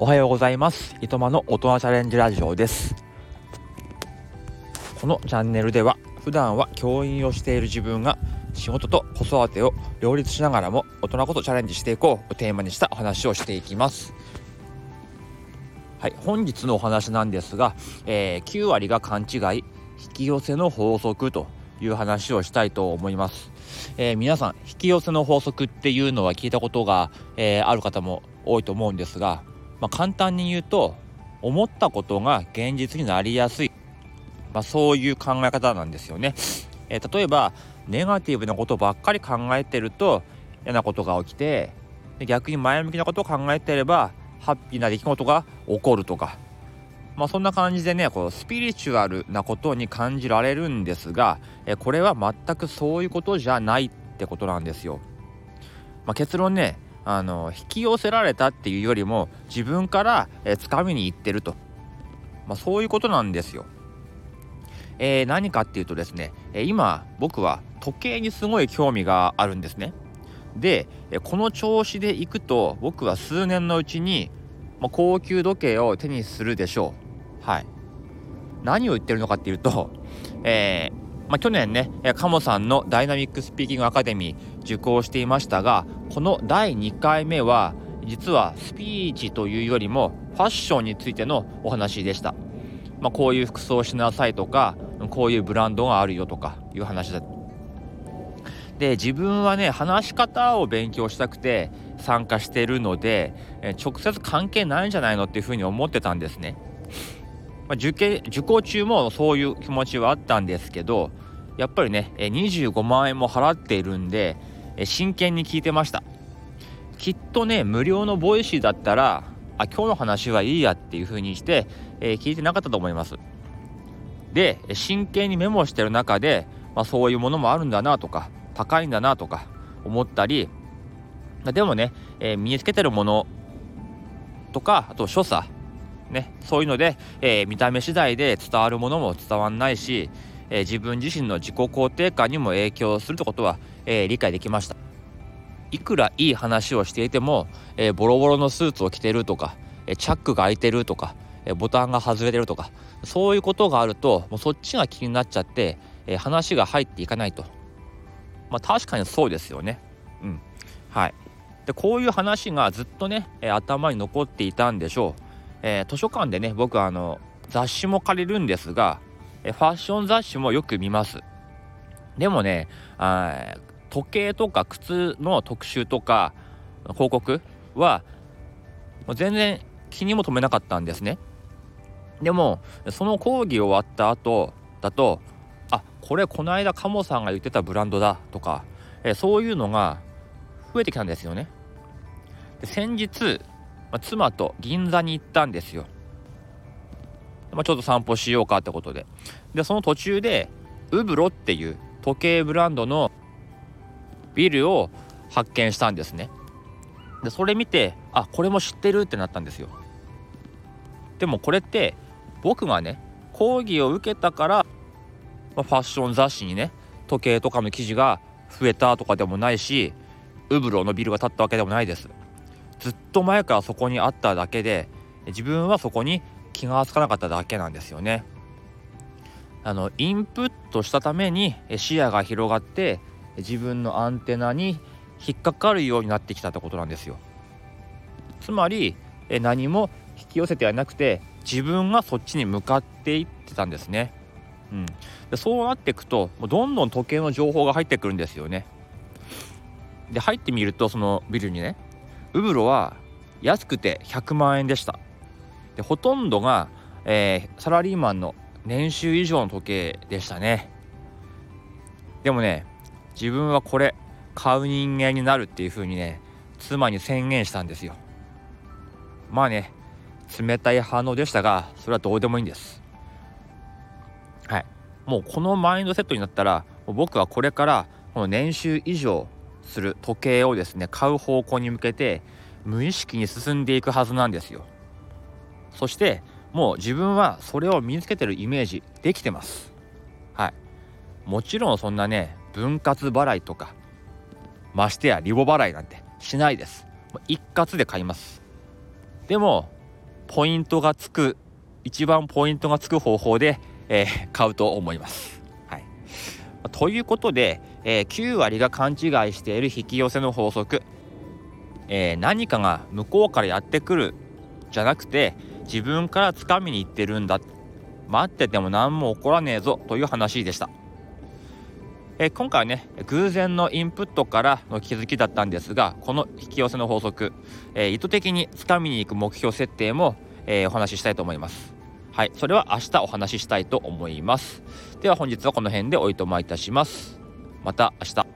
おはようございます。いとまの大人チャレンジラジオです。このチャンネルでは普段は教員をしている自分が仕事と子育てを両立しながらも大人こそチャレンジしていこうをテーマにしたお話をしていきます。はい本日のお話なんですが、えー、9割が勘違い引き寄せの法則という話をしたいと思います、えー、皆さん引き寄せの法則っていうのは聞いたことが、えー、ある方も多いと思うんですが、まあ、簡単に言うと思ったことが現実になりやすい、まあ、そういう考え方なんですよね、えー、例えばネガティブなことばっかり考えてると嫌なことが起きて逆に前向きなことを考えてればハッピーな出来事が起こるとか。まあ、そんな感じでねこうスピリチュアルなことに感じられるんですが、えこれは全くそういうことじゃないってことなんですよ。まあ、結論ねあの引き寄せられたっていうよりも自分からえ掴みに行ってると、まあ、そういうことなんですよ。えー、何かっていうとですね、え今僕は時計にすごい興味があるんですね。でこの調子でいくと僕は数年のうちに、ま高級時計を手にするでしょう。はい何を言ってるのかっていうと、えー、まあ、去年ねカモさんのダイナミックスピーキングアカデミー受講していましたがこの第2回目は実はスピーチというよりもファッションについてのお話でした、まあ、こういう服装をしなさいとかこういうブランドがあるよとかいう話だ。で自分はね話し方を勉強したくて参加してるので直接関係ないんじゃないのっていうふうに思ってたんですね。まあ、受験受講中もそういう気持ちはあったんですけどやっぱりね25万円も払っているんで真剣に聞いてました。きっとね無料のボイシーだったらあ今日の話はいいやっていう風にして、えー、聞いてなかったと思います。で真剣にメモしてる中で、まあ、そういうものもあるんだなとか高いんだなとか思ったりでもね、えー、身につけてるものとかあと所作ね、そういうので、えー、見た目次第で伝わるものも伝わんないし、えー、自分自身の自己肯定感にも影響するってことは、えー、理解できました。いくらいい話をしていても、えボロボロのスーツを着てるとか、えチャックが開いてるとか、えボタンが外れてるとかそういうことがあるともうそっちが気になっちゃって、え話が入っていかないと。まあ確かにそうですよね。うん。はい。でこういう話がずっとね、え頭に残っていたんでしょう。えー、図書館でね僕あの雑誌も借りるんですが、えファッション雑誌もよく見ます。でもねあ時計とか靴の特集とか広告は全然気にも留めなかったんですね。でもその講義終わった後だとあこれこの間カモさんが言ってたブランドだとか、えそういうのが増えてきたんですよね。で先日まあ、妻と銀座に行ったんですよ。まあ、ちょっと散歩しようかってことで。で、その途中で、ウブロっていう時計ブランドのビルを発見したんですね。で、それ見て、あ、これも知ってるってなったんですよ。でもこれって僕がね、講義を受けたから、まあ、ファッション雑誌にね、時計とかの記事が増えたとかでもないし、ウブロのビルが建ったわけでもないです。ずっと前からそこにあっただけで自分はそこに気が付かなかっただけなんですよね。あのインプットしたために視野が広がって自分のアンテナに引っかかるようになってきたってことなんですよ。つまり何も引き寄せてはなくて自分がそっちに向かっていってたんですね。うん、でそうなっていくとどんどん時計の情報が入ってくるんですよね。で入ってみるとそのビルにねウブロは安くて100万円でした。でほとんどが、えー、サラリーマンの年収以上の時計でしたね。でもね自分はこれ買う人間になるっていう風にね妻に宣言したんですよ。まあね冷たい反応でしたがそれはどうでもいいんです。はい。もうこのマインドセットになったら僕はこれからこの年収以上する時計をですね買う方向に向けて無意識に進んでいくはずなんですよ。そしてもう自分はそれを身につけてるイメージできてます。はい。もちろんそんなね分割払いとかましてやリボ払いなんてしないです。一括で買います。でもポイントがつく一番ポイントがつく方法で、えー、買うと思います。ということで、えー、9割が勘違いしている引き寄せの法則、えー、何かが向こうからやってくるじゃなくて自分から掴みに行ってるんだ。待ってても何も起こらねえぞ。という話でした。え今回はね偶然のインプットからの気づきだったんですがこの引き寄せの法則、え意図的に掴みに行く目標設定も、えお話ししたいと思います。はいそれは明日お話ししたいと思います。では本日はこの辺でおいとまいたします。また明日。